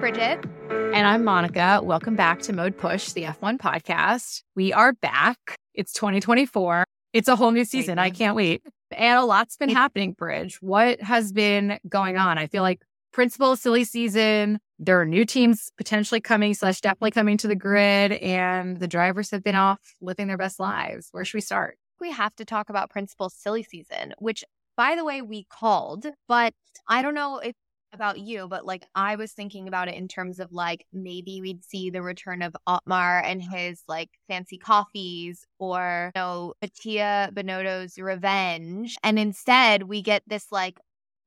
Bridget. And I'm Monica. Welcome back to Mode Push, the F1 podcast. We are back. It's 2024. It's a whole new season. I can't wait. And a lot's been happening, Bridge. What has been going on? I feel like principal silly season. There are new teams potentially coming, slash, definitely coming to the grid, and the drivers have been off living their best lives. Where should we start? We have to talk about principal silly season, which, by the way, we called, but I don't know if about you, but like I was thinking about it in terms of like maybe we'd see the return of Otmar and his like fancy coffees or you know Mattia Binotto's revenge. And instead we get this like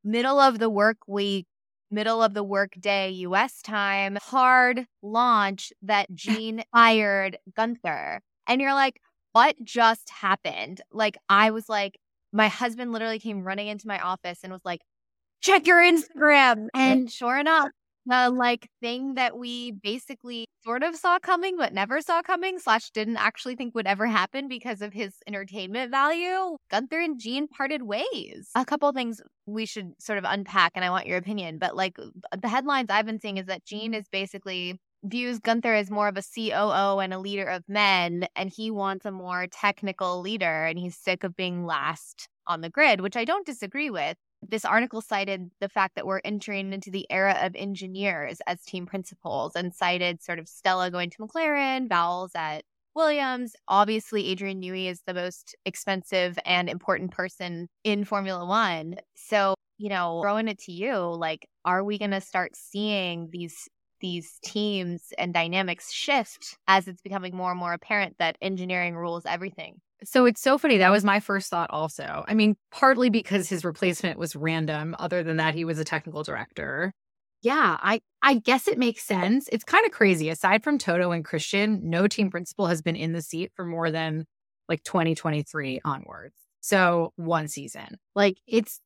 middle of the work week, middle of the work day US time, hard launch that Gene fired Guenther. And you're like, what just happened? Like I was like, my husband literally came running into my office and was like, check your Instagram. And sure enough, the like thing that we basically sort of saw coming, but never saw coming, slash didn't actually think would ever happen because of his entertainment value. Guenther and Gene parted ways. A couple things we should sort of unpack, and I want your opinion. But like uh, the headlines I've been seeing is that Gene mm-hmm. is basically views Guenther as more of a COO and a leader of men, and he wants a more technical leader, and he's sick of being last on the grid, which I don't disagree with. This article cited the fact that we're entering into the era of engineers as team principals and cited sort of Stella going to McLaren, Vowles at Williams. Obviously, Adrian Newey is the most expensive and important person in Formula One. So, you know, throwing it to you, like, are we going to start seeing these these teams and dynamics shift as it's becoming more and more apparent that engineering rules everything? So it's so funny. That mm-hmm. was my first thought, also. I mean, partly because his replacement was random. Other than that, he was a technical director. Yeah, I, I guess it makes sense. It's kind of crazy. Aside from Toto and Christian, no team principal has been in the seat for more than like 2023 onwards. So one season. Like it's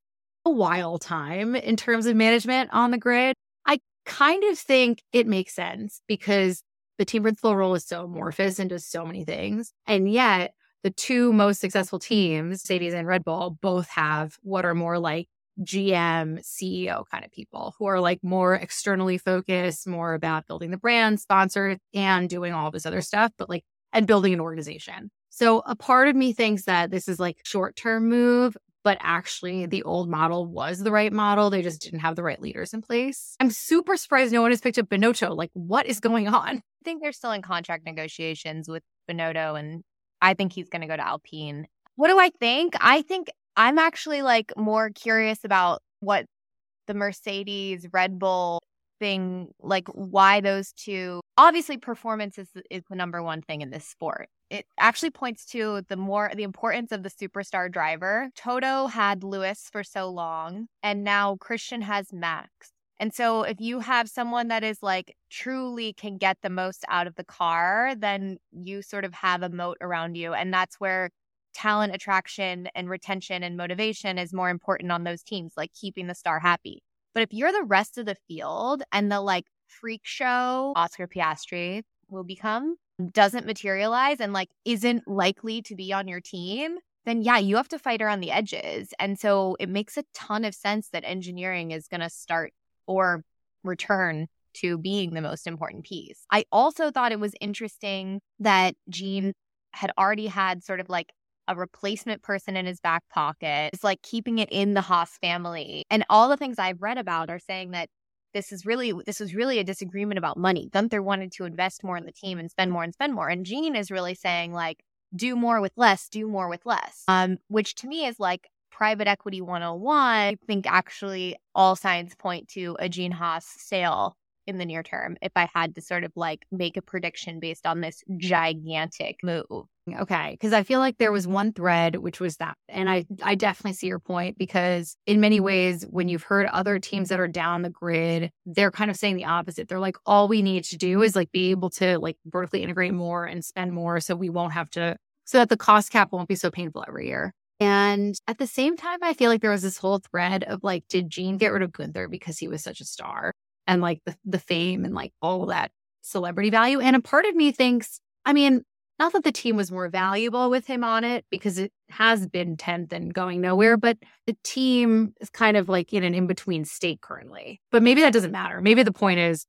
a wild time in terms of management on the grid. I kind of think it makes sense because the team principal role is so amorphous and does so many things. And yet the two most successful teams, Mercedes and Red Bull, both have what are more like GM, CEO kind of people who are like more externally focused, more about building the brand, sponsor, and doing all this other stuff, but like, and building an organization. So a part of me thinks that this is like short term move, but actually the old model was the right model. They just didn't have the right leaders in place. I'm super surprised no one has picked up Binotto. Like, what is going on? I think they're still in contract negotiations with Binotto and I think he's going to go to Alpine. What do I think? I think I'm actually like more curious about what the Mercedes Red Bull thing like why those two obviously performance is is the number one thing in this sport it actually points to the more the importance of the superstar driver toto had lewis for so long and now christian has max and so if you have someone that is like truly can get the most out of the car, then you sort of have a moat around you. And that's where talent attraction and retention and motivation is more important on those teams, like keeping the star happy. But if you're the rest of the field and the like freak show Oscar Piastri will become doesn't materialize and like isn't likely to be on your team, then yeah, you have to fight around the edges. And so it makes a ton of sense that engineering is going to start or return to being the most important piece. I also thought it was interesting that Gene had already had sort of like a replacement person in his back pocket. It's like keeping it in the Haas family. And all the things I've read about are saying that this is really this was really a disagreement about money. Guenther wanted to invest more in the team and spend more and spend more. And Gene is really saying like do more with less, do more with less. Um, which to me is like private equity 101, I think actually all signs point to a Gene Haas sale in the near term if I had to sort of like make a prediction based on this gigantic move. Okay, because I feel like there was one thread which was that, and I I definitely see your point because in many ways when you've heard other teams that are down the grid, they're kind of saying the opposite. They're like all we need to do is like be able to like vertically integrate more and spend more, so we won't have to so that the cost cap won't be so painful every year. And at the same time, I feel like there was this whole thread of like, did Gene get rid of Guenther because he was such a star and like the, the fame and like all that celebrity value? And a part of me thinks, I mean, not that the team was more valuable with him on it because it has been 10th and going nowhere, but the team is kind of like in an in between state currently. But maybe that doesn't matter. Maybe the point is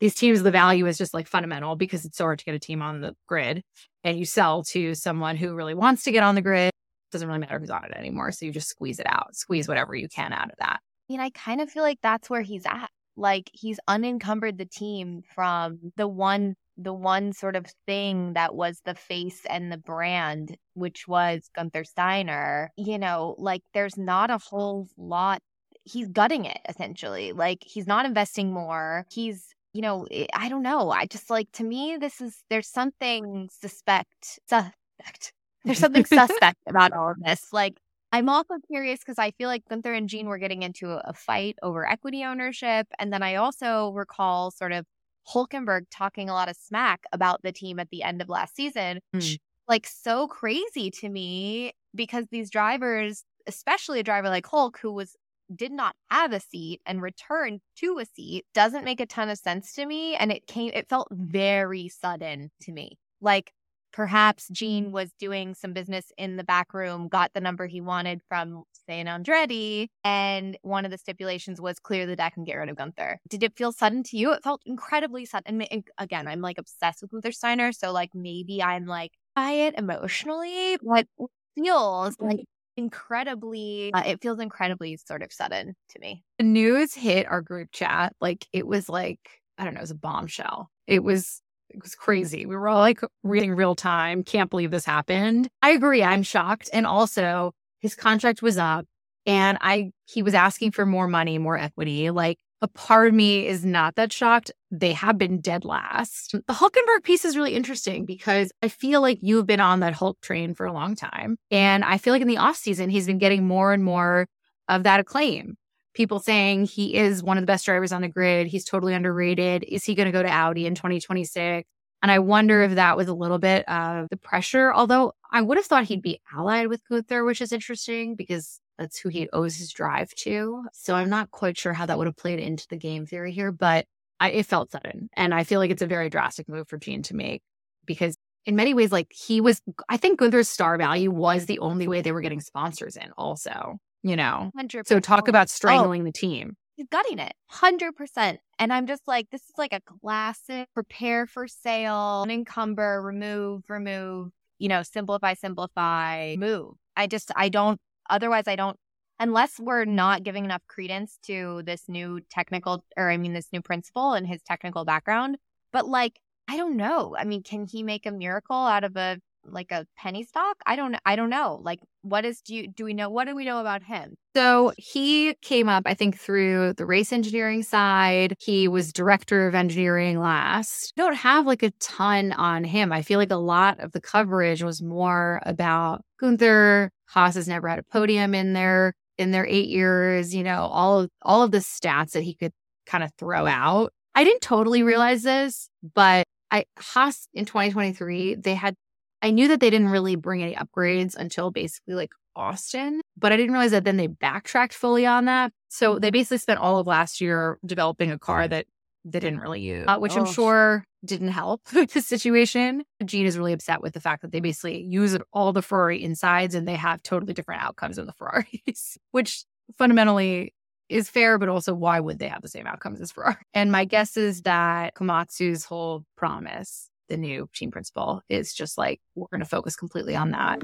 these teams, the value is just like fundamental because it's so hard to get a team on the grid. And you sell to someone who really wants to get on the grid. Doesn't really matter who's on it anymore. So you just squeeze it out, squeeze whatever you can out of that. I mean, I kind of feel like that's where he's at. Like he's unencumbered the team from the one the one sort of thing that was the face and the brand, which was Guenther Steiner, you know, like there's not a whole lot. He's gutting it essentially. Like he's not investing more. He's, you know, eh, I don't know. I just like to me, this is there's something suspect, suspect. There's something suspect about all of this. Like I'm also curious because I feel like Guenther and Gene were getting into a fight over equity ownership. And then I also recall sort of Hulkenberg talking a lot of smack about the team at the end of last season, mm. like so crazy to me because these drivers, especially a driver like Hulk, who was did not have a seat and returned to a seat doesn't make a ton of sense to me and it came it felt very sudden to me like perhaps Gene was doing some business in the back room, got the number he wanted from, say, an Andretti, and one of the stipulations was clear the deck and get rid of Guenther. Did it feel sudden to you? It felt incredibly sudden. And again, I'm like obsessed with Guenther Steiner, so like maybe I'm like it emotionally, but it feels like incredibly uh, it feels incredibly sort of sudden to me the news hit our group chat like it was like i don't know it was a bombshell it was it was crazy. We were all like reading real time. Can't believe this happened. I agree. I'm shocked. And also, his contract was up and I he was asking for more money, more equity. Like a part of me is not that shocked. They have been dead last. The Hulkenberg piece is really interesting because I feel like you've been on that Hulk train for a long time. And I feel like in the off season, he's been getting more and more of that acclaim people saying he is one of the best drivers on the grid. He's totally underrated. Is he going to go to Audi in 2026? And I wonder if that was a little bit of the pressure, although I would have thought he'd be allied with Guenther, which is interesting because that's who he owes his drive to. So I'm not quite sure how that would have played into the game theory here, but I, it felt sudden. And I feel like it's a very drastic move for Gene to make because in many ways, like he was, I think Guenther's star value was the only way they were getting sponsors in, also you know. 100%. So talk about oh, strangling oh, the team. He's gutting it 100%. And I'm just like, this is like a classic prepare for sale, unencumber, remove, remove, you know, simplify, simplify, move. I just, I don't, otherwise, I don't, unless we're not giving enough credence to this new technical, or I mean, this new principal and his technical background. But like, I don't know. I mean, can he make a miracle out of a like a penny stock? I don't I don't know. Like what is do you do we know what do we know about him? So he came up, I think, through the race engineering side. He was director of engineering last. don't have like a ton on him. I feel like a lot of the coverage was more about Guenther. Haas has never had a podium in their in their eight years, you know, all of all of the stats that he could kind of throw out. I didn't totally realize this, but I Haas in 2023, they had I knew that they didn't really bring any upgrades until basically like Austin, but I didn't realize that then they backtracked fully on that. So they basically spent all of last year developing a car that they didn't really use, uh, which oh. I'm sure didn't help the situation. Gene is really upset with the fact that they basically use all the Ferrari insides and they have totally different outcomes in the Ferraris, which fundamentally is fair, but also why would they have the same outcomes as Ferrari? And my guess is that Komatsu's whole promise the new team principal is just like, we're going to focus completely on that.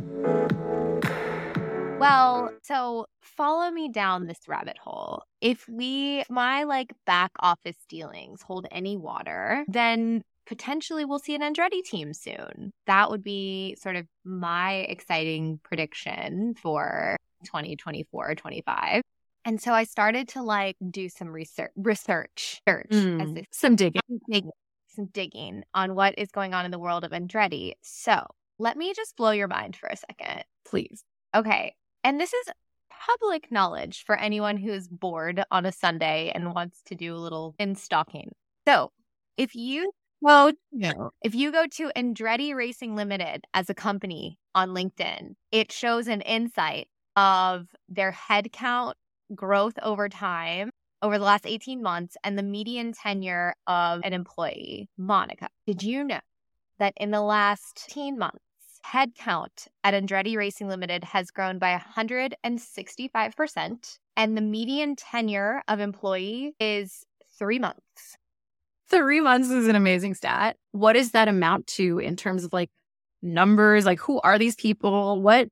Well, so follow me down this rabbit hole. If we, my like back office dealings hold any water, then potentially we'll see an Andretti team soon. That would be sort of my exciting prediction for 2024 25. And so I started to like do some research, research, search, mm, some digging some digging on what is going on in the world of Andretti. So let me just blow your mind for a second. Please. Okay. And this is public knowledge for anyone who's bored on a Sunday and wants to do a little in stalking. So if you go, yeah. if you go to Andretti Racing Limited as a company on LinkedIn, it shows an insight of their headcount growth over time over the last 18 months and the median tenure of an employee. Monica, did you know that in the last 18 months, headcount at Andretti Racing Limited has grown by 165%, and the median tenure of employee is three months. Three months is an amazing stat. What does that amount to in terms of like numbers? Like, who are these people? What?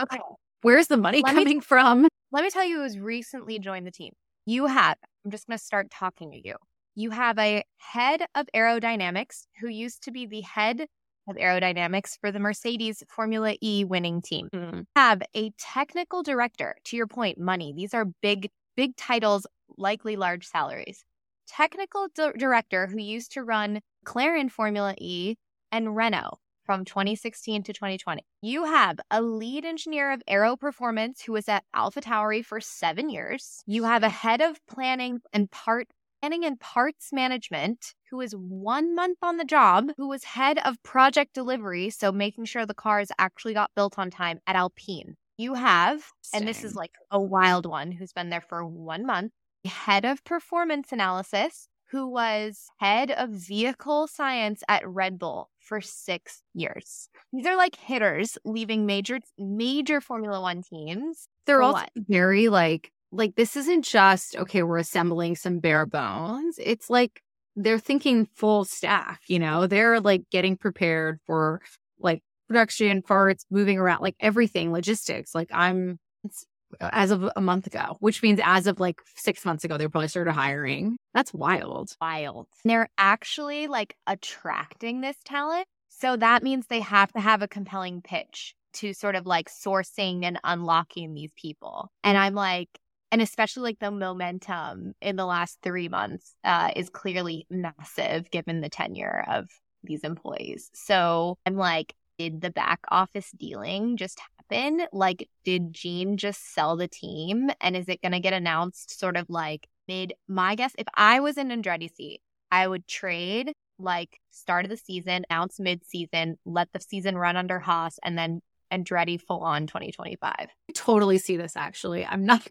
Okay. Where's the money Let me- coming from? Let me tell you who's recently joined the team. You have, I'm just going to start talking to you. You have a head of aerodynamics who used to be the head of aerodynamics for the Mercedes Formula E winning team. Hmm. Have a technical director, to your point, money. These are big, big titles, likely large salaries. Technical di- director who used to run McLaren Formula E and Renault from 2016 to 2020. You have a lead engineer of aero performance who was at AlphaTauri for seven years. You have a head of planning and part planning and parts management who is one month on the job, who was head of project delivery, so making sure the cars actually got built on time at Alpine. You have, and this is like a wild one who's been there for one month, head of performance analysis who was head of vehicle science at Red Bull for six years. These are like hitters leaving major major Formula One teams. They're all very like like this isn't just okay, we're assembling some bare bones. It's like they're thinking full staff, you know? They're like getting prepared for like production parts, moving around, like everything, logistics. Like I'm it's as of a month ago, which means as of like six months ago, they probably started hiring. That's wild. Wild. They're actually like attracting this talent. So that means they have to have a compelling pitch to sort of like sourcing and unlocking these people. And I'm like, and especially like the momentum in the last three months uh, is clearly massive given the tenure of these employees. So I'm like, did the back office dealing just happen? Like, did Gene just sell the team? And is it going to get announced sort of like mid? My guess, if I was in Andretti's seat, I would trade like start of the season, announce mid season, let the season run under Haas, and then Andretti full on 2025. I totally see this actually. I'm not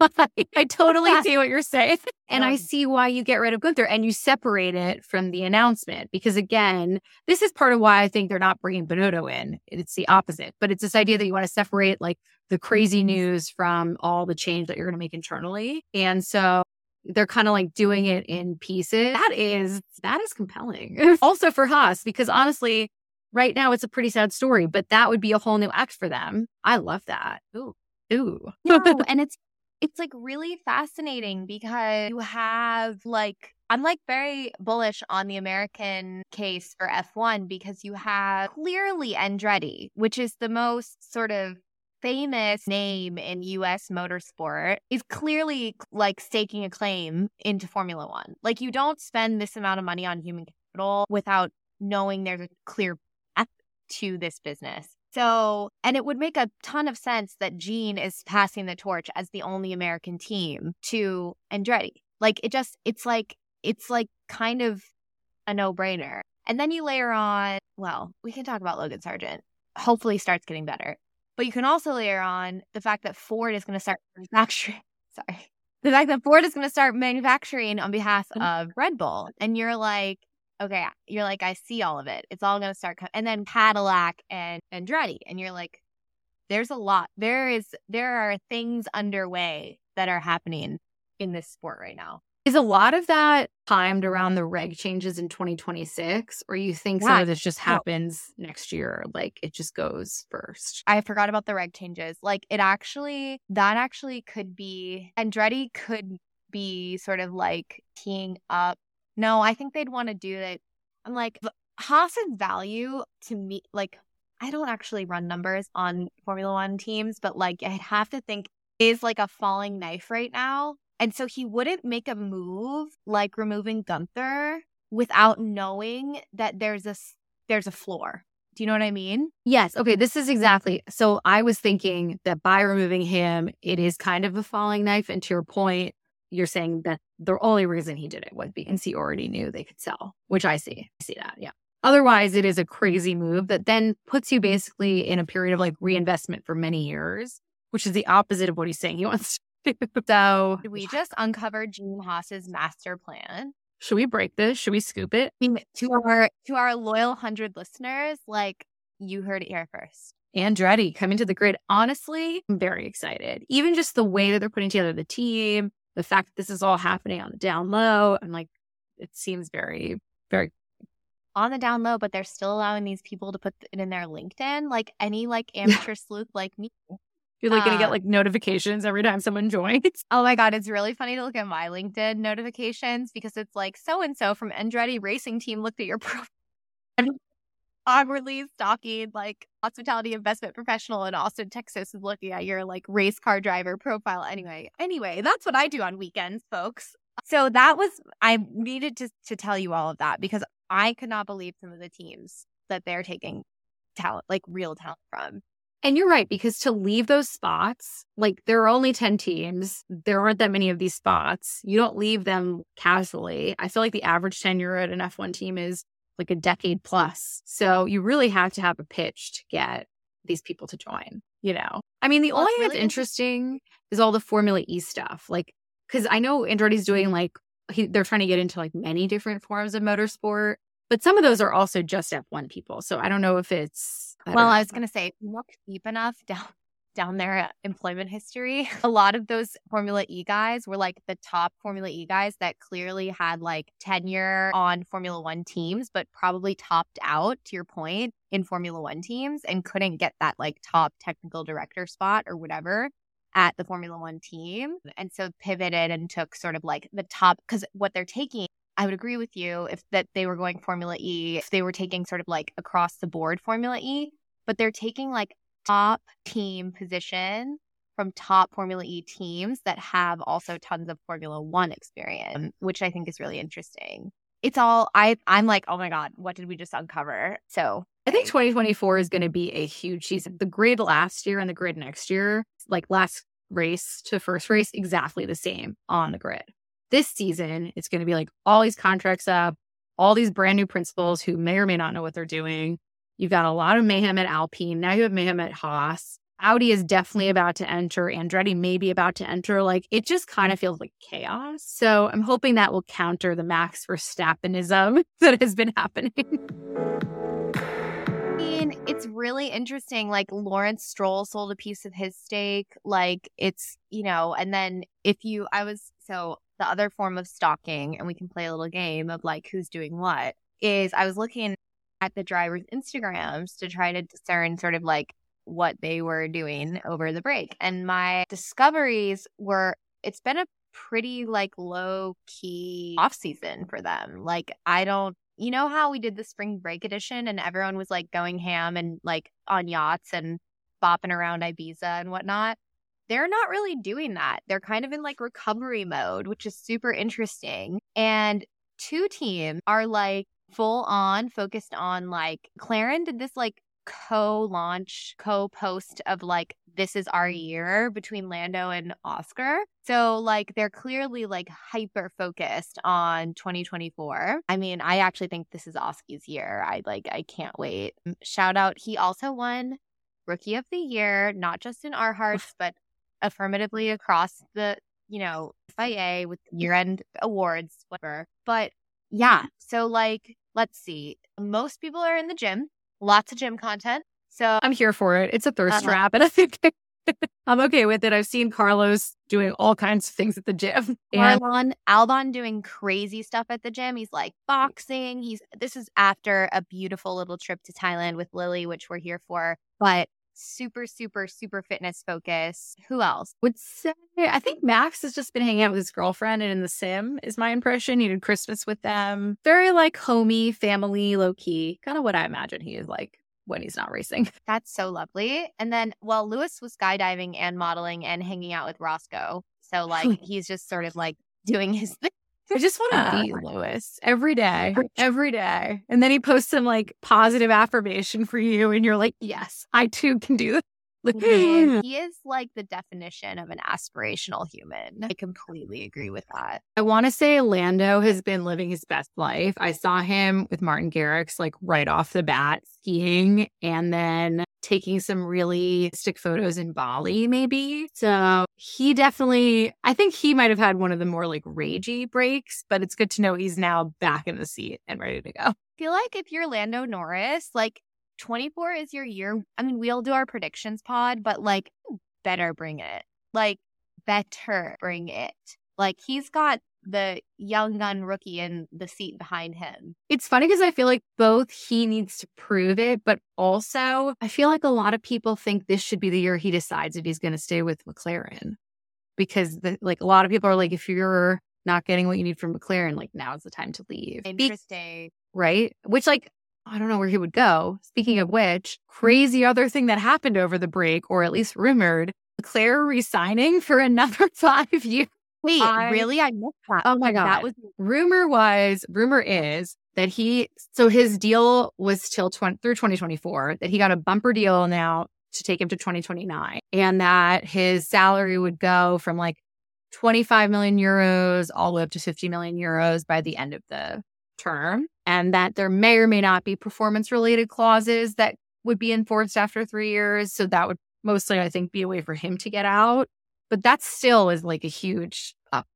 I totally see what you're saying. And I um see why you get rid of Guenther and you separate it from the announcement. Because again, this is part of why I think they're not bringing Binotto in. It's the opposite. But it's this idea that you want to separate like the crazy mm-hmm. news from all the change that you're going to make internally. And so they're kind of like doing it in pieces. That is, that is compelling. also for Haas, because honestly, right now it's a pretty sad story, but that would be a whole new act for them. I love that. Ooh. Ooh. No, and it's it's like really fascinating because you have like I'm like very bullish on the American case for F1 because you have clearly Andretti, which is the most sort of famous name in US motorsport, is clearly like staking a claim into Formula 1. Like you don't spend this amount of money on human capital without knowing there's a clear path to this business. So, and it would make a ton of sense that Gene is passing the torch as the only American team to Andretti. Like it just, it's like, it's like kind of a no brainer. And then you layer on, well, we can talk about Logan Sargent. Hopefully starts getting better. But you can also layer on the fact that Ford is going to start manufacturing. Sorry. The fact that Ford is going to start manufacturing on behalf of Red Bull. And you're like, okay, you're like, I see all of it. It's all going to start. Co-. And then Cadillac and Andretti. And you're like, there's a lot. There is, there are things underway that are happening in this sport right now. Is a lot of that timed around the reg changes in 2026, or you think some of this just no. happens next year? Like it just goes first? I forgot about the reg changes. Like it actually, that actually could be, Andretti could be sort of like teeing up. No, I think they'd want to do it. I'm like, Haas's value to me, like, I don't actually run numbers on Formula One teams, but like, I'd have to think is like a falling knife right now. And so he wouldn't make a move like removing Guenther without knowing that there's a, there's a floor. Do you know what I mean? Yes. Okay. This is exactly. So I was thinking that by removing him, it is kind of a falling knife. And to your point, you're saying that the only reason he did it was because he already knew they could sell, which I see. I see that. Yeah. Otherwise, it is a crazy move that then puts you basically in a period of like reinvestment for many years, which is the opposite of what he's saying he wants to do. So, we just uncovered Gene Haas's master plan? should we break this? Should we scoop it? I mean, to our to our loyal hundred listeners, like you heard it here first. Andretti coming to the grid. Honestly, I'm very excited. Even just the way that they're putting together the team, the fact that this is all happening on the down low. I'm like, it seems very, very on the down low, but they're still allowing these people to put it in their LinkedIn. Like any like amateur sleuth like me. You're like uh, gonna get like notifications every time someone joins. Oh my god, it's really funny to look at my LinkedIn notifications because it's like so and so from Andretti Racing Team looked at your profile. Awkwardly stalking like hospitality investment professional in Austin, Texas is looking at your like race car driver profile. Anyway, anyway, that's what I do on weekends, folks. So that was I needed to to tell you all of that because I could not believe some of the teams that they're taking talent, like real talent from. And you're right, because to leave those spots, like there are only 10 teams, there aren't that many of these spots. You don't leave them casually. I feel like the average tenure at an F1 team is like a decade plus. So you really have to have a pitch to get these people to join, you know? I mean, the well, only thing really that's interesting is all the Formula E stuff. Like, because I know Andretti's doing mm-hmm. like he, they're trying to get into like many different forms of motorsport, but some of those are also just F1 people. So I don't know if it's. I well, I was going to say, look deep enough down down their employment history. A lot of those Formula E guys were like the top Formula E guys that clearly had like tenure on Formula One teams, but probably topped out, to your point, in Formula One teams and couldn't get that like top technical director spot or whatever at the Formula One team. And so pivoted and took sort of like the top because what they're taking, I would agree with you if that they were going Formula E, if they were taking sort of like across the board Formula E, but they're taking like top team position from top Formula E teams that have also tons of Formula One experience, which I think is really interesting. It's all I I'm like, oh my God, what did we just uncover? So I think 2024 is going to be a huge season. The grid last year and the grid next year, like last race to first race, exactly the same on the grid. This season, it's going to be like all these contracts up, all these brand new principals who may or may not know what they're doing. You've got a lot of mayhem at Alpine. Now you have mayhem at Haas. Audi is definitely mm-hmm. about to enter. Andretti may be about to enter. Like it just kind of mm-hmm. feels like chaos. So I'm hoping that will counter the Max Verstappenism that has been happening. mean, it's really interesting. Like Lawrence Stroll sold a piece of his stake. Like it's, you know, and then if you, I was, so the other form of stalking, and we can play a little game of like who's doing what, is I was looking at the drivers' Instagrams to try to discern sort of like what they were doing over the break. And my discoveries were, it's been a pretty like low key off season for them. Like I don't you know how we did the spring break edition and everyone was like going ham and like on yachts and bopping around Ibiza and whatnot? They're not really doing that. They're kind of in like recovery mode, which is super interesting. And two teams are like full on focused on like McLaren did this like co launch, co post of like, this is our year between Lando and Oscar. So, like, they're clearly like hyper focused on 2024. I mean, I actually think this is Oski's year. I like, I can't wait. Shout out, he also won Rookie of the Year, not just in our hearts, but affirmatively across the, you know, FIA with year end awards, whatever. But yeah, so like, let's see. Most people are in the gym lots of gym content. So I'm here for it. It's a thirst uh-huh. trap. And I think I'm okay with it. I've seen Carlos doing all kinds of things at the gym. And Albon, Albon doing crazy stuff at the gym. He's like boxing. He's this is after a beautiful little trip to Thailand with Lily, which we're here for. But super, super, super fitness focus. Who else? Would say I think Max has just been hanging out with his girlfriend and in the sim is my impression. He did Christmas with them. Very like homey, family, low key. Kind of what I imagine he is like when he's not racing. That's so lovely. And then well, Lewis was skydiving and modeling and hanging out with Roscoe. So like he's just sort of like doing his thing. I just want to uh, be Lewis every day, every day. And then he posts some like positive affirmation for you. And you're like, yes, I too can do this. he is like the definition of an aspirational human. I completely agree with that. I want to say Lando has been living his best life. I saw him with Martin Garrix like right off the bat skiing and then taking some really stick photos in Bali, maybe. So he definitely, I think he might have had one of the more like ragey breaks, but it's good to know he's now back in the seat and ready to go. I feel like if you're Lando Norris, like 24 is your year. I mean, we'll do our predictions pod, but like, better bring it. Like, better bring it. Like, he's got the young gun rookie in the seat behind him. It's funny because I feel like both he needs to prove it, but also I feel like a lot of people think this should be the year he decides if he's going to stay with McLaren. Because the, like a lot of people are like, if you're not getting what you need from McLaren, like now is the time to leave. Interesting. right? Which like I don't know where he would go. Speaking of which, crazy other thing that happened over the break, or at least rumored, Leclerc resigning for another five years. Wait, I- really? I missed that. Oh my God. That was Rumor was, rumor is that he, so his deal was till 20, through 2024, that he got a bumper deal now to take him to 2029, and that his salary would go from like 25 million euros all the way up to 50 million euros by the end of the term, and that there may or may not be performance related clauses that would be enforced after three years. So that would mostly, I think, be a way for him to get out. But that still is like a huge up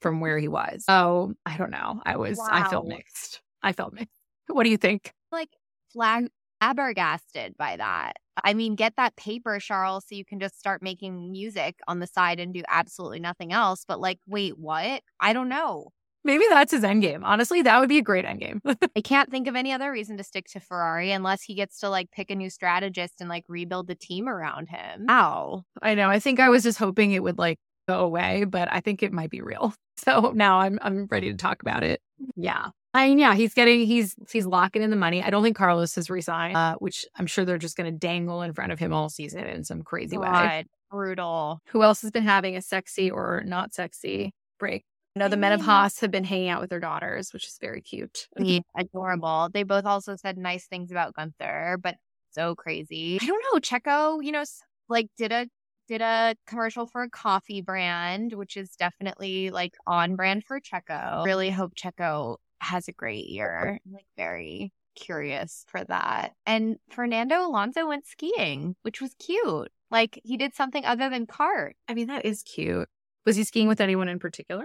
from where he was. So I don't know. I was, I felt mixed. I felt mixed. What do you think? like flag flabbergasted by that. I mean, get that paper, Charles, so you can just start making music on the side and do absolutely nothing else. But like, wait, what? I don't know. Maybe that's his end game. Honestly, that would be a great end game. I can't think of any other reason to stick to Ferrari unless he gets to like pick a new strategist and like rebuild the team around him. Ow. I know. I think I was just hoping it would like go away, but I think it might be real. So now I'm I'm ready to talk about it. Yeah. I mean, yeah, he's getting he's he's locking in the money. I don't think Carlos has resigned, uh, which I'm sure they're just going to dangle in front of him all season in some crazy way. Brutal. Who else has been having a sexy or not sexy break? Know the men of mm-hmm. Haas have been hanging out with their daughters, which is very cute. Yeah, adorable. They both also said nice things about Guenther, but so crazy. I don't know. Checo, you know, like did a did a commercial for a coffee brand, which is definitely like on brand for Checo. Really hope Checo has a great year. I'm like very curious for that. And Fernando Alonso went skiing, which was cute. Like he did something other than kart. I mean, that is cute. Was he skiing with anyone in particular?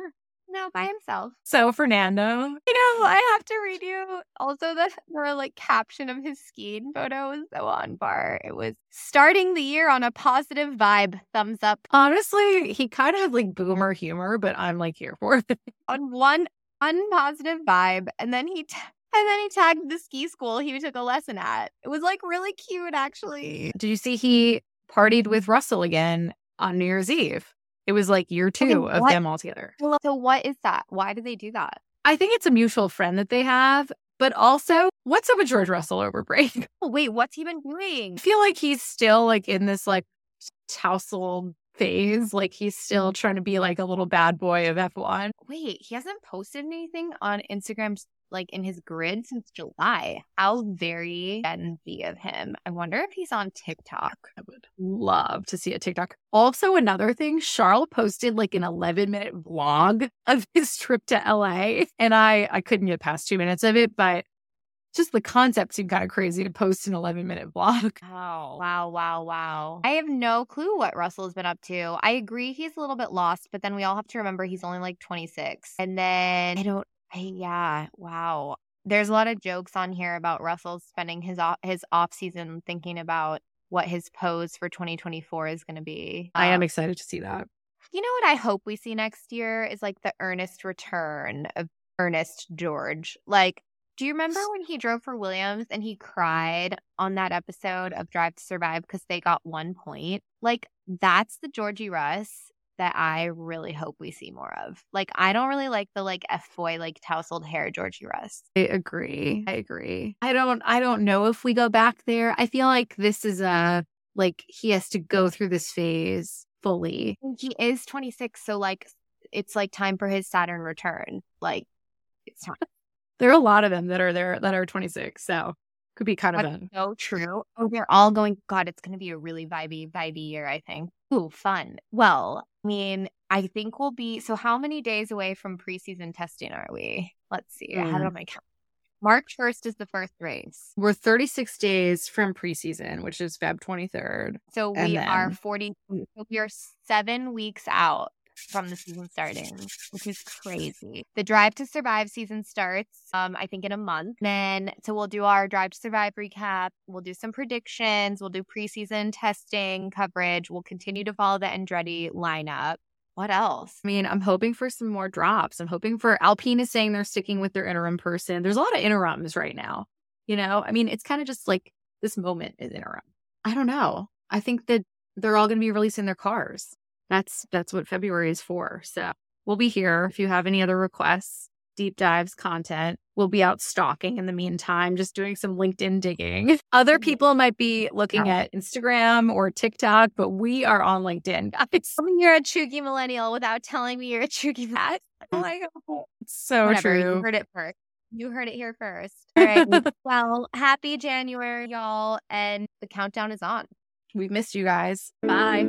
No, by himself. So Fernando, You know, I have to read you also the, the like caption of his skiing photo was so on bar. It was starting the year on a positive vibe, thumbs up honestly, he kind of had like boomer humor, but I'm like here for it. on one unpositive vibe, and then he t- and then he tagged the ski school he took a lesson at. It was like really cute, actually. Did you see he partied with Russell again on New Year's Eve? It was like year two of what? them all together. So what is that? Why did they do that? I think it's a mutual friend that they have, but also, what's up with George Russell over break? Oh, wait, what's he been doing? I feel like he's still like in this like tousled phase. Like he's still mm-hmm. trying to be like a little bad boy of F1. Wait, he hasn't posted anything on Instagram like in his grid since July. How very envy of him. I wonder if he's on TikTok. I would love to see a TikTok. Also, another thing, Charles posted like an 11 minute vlog of his trip to LA. And I, I couldn't get past two minutes of it, but just the concept seemed kind of crazy to post an 11 minute vlog. Wow. Wow, wow, wow. I have no clue what Russell's been up to. I agree he's a little bit lost, but then we all have to remember he's only like 26. And then I don't yeah, wow. There's a lot of jokes on here about Russell spending his off, his off season thinking about what his pose for 2024 is going to be. I am Um, excited to see that. You know what I hope we see next year is like the earnest return of Ernest George. Like, do you remember when he drove for Williams and he cried on that episode of Drive to Survive because they got one point? Like, that's the Georgie Russ that I really hope we see more of. Like, I don't really like the like F boy, like tousled hair Georgie Russ. I agree. I agree. I don't I don't know if we go back there. I feel like this is a like he has to go through this phase fully. He is 26, so like, it's like time for his Saturn return. Like, it's time. There are a lot of them that are there that are 26. So could be kind of a so true. Oh, they're all going. God, it's going to be a really vibey, vibey year. I think. Ooh, fun. Well, I mean, I think we'll be. So, how many days away from preseason testing are we? Let's see. I had it Mm. on my calendar. March first is the first race. we're 36 days from preseason, which is Feb 23rd. So we are forty. So we are seven weeks out from the season starting, which is crazy. The Drive to Survive season starts, um, I think in a month. Then, so we'll do our Drive to Survive recap. We'll do some predictions. We'll do preseason testing coverage. We'll continue to follow the Andretti lineup. what else? I mean, I'm hoping for some more drops. I'm hoping for Alpine is saying they're sticking with their interim person. There's a lot of interims right now. You know, I mean, it's kind of just like this moment is interim. I don't know. I think that they're all going to be releasing their cars. That's that's what February is for. So we'll be here. If you have any other requests, deep dives, content, we'll be out stalking in the meantime, just doing some LinkedIn digging. Other Mm-hmm. people might be looking at Instagram or TikTok, but we are on LinkedIn, guys. You're a cheugy millennial without telling me you're a cheugy mat. Like, it's so Whatever. You true. heard it first. You heard it here first. All right. well, happy January, y'all. And the countdown is on. We've missed you guys. Bye.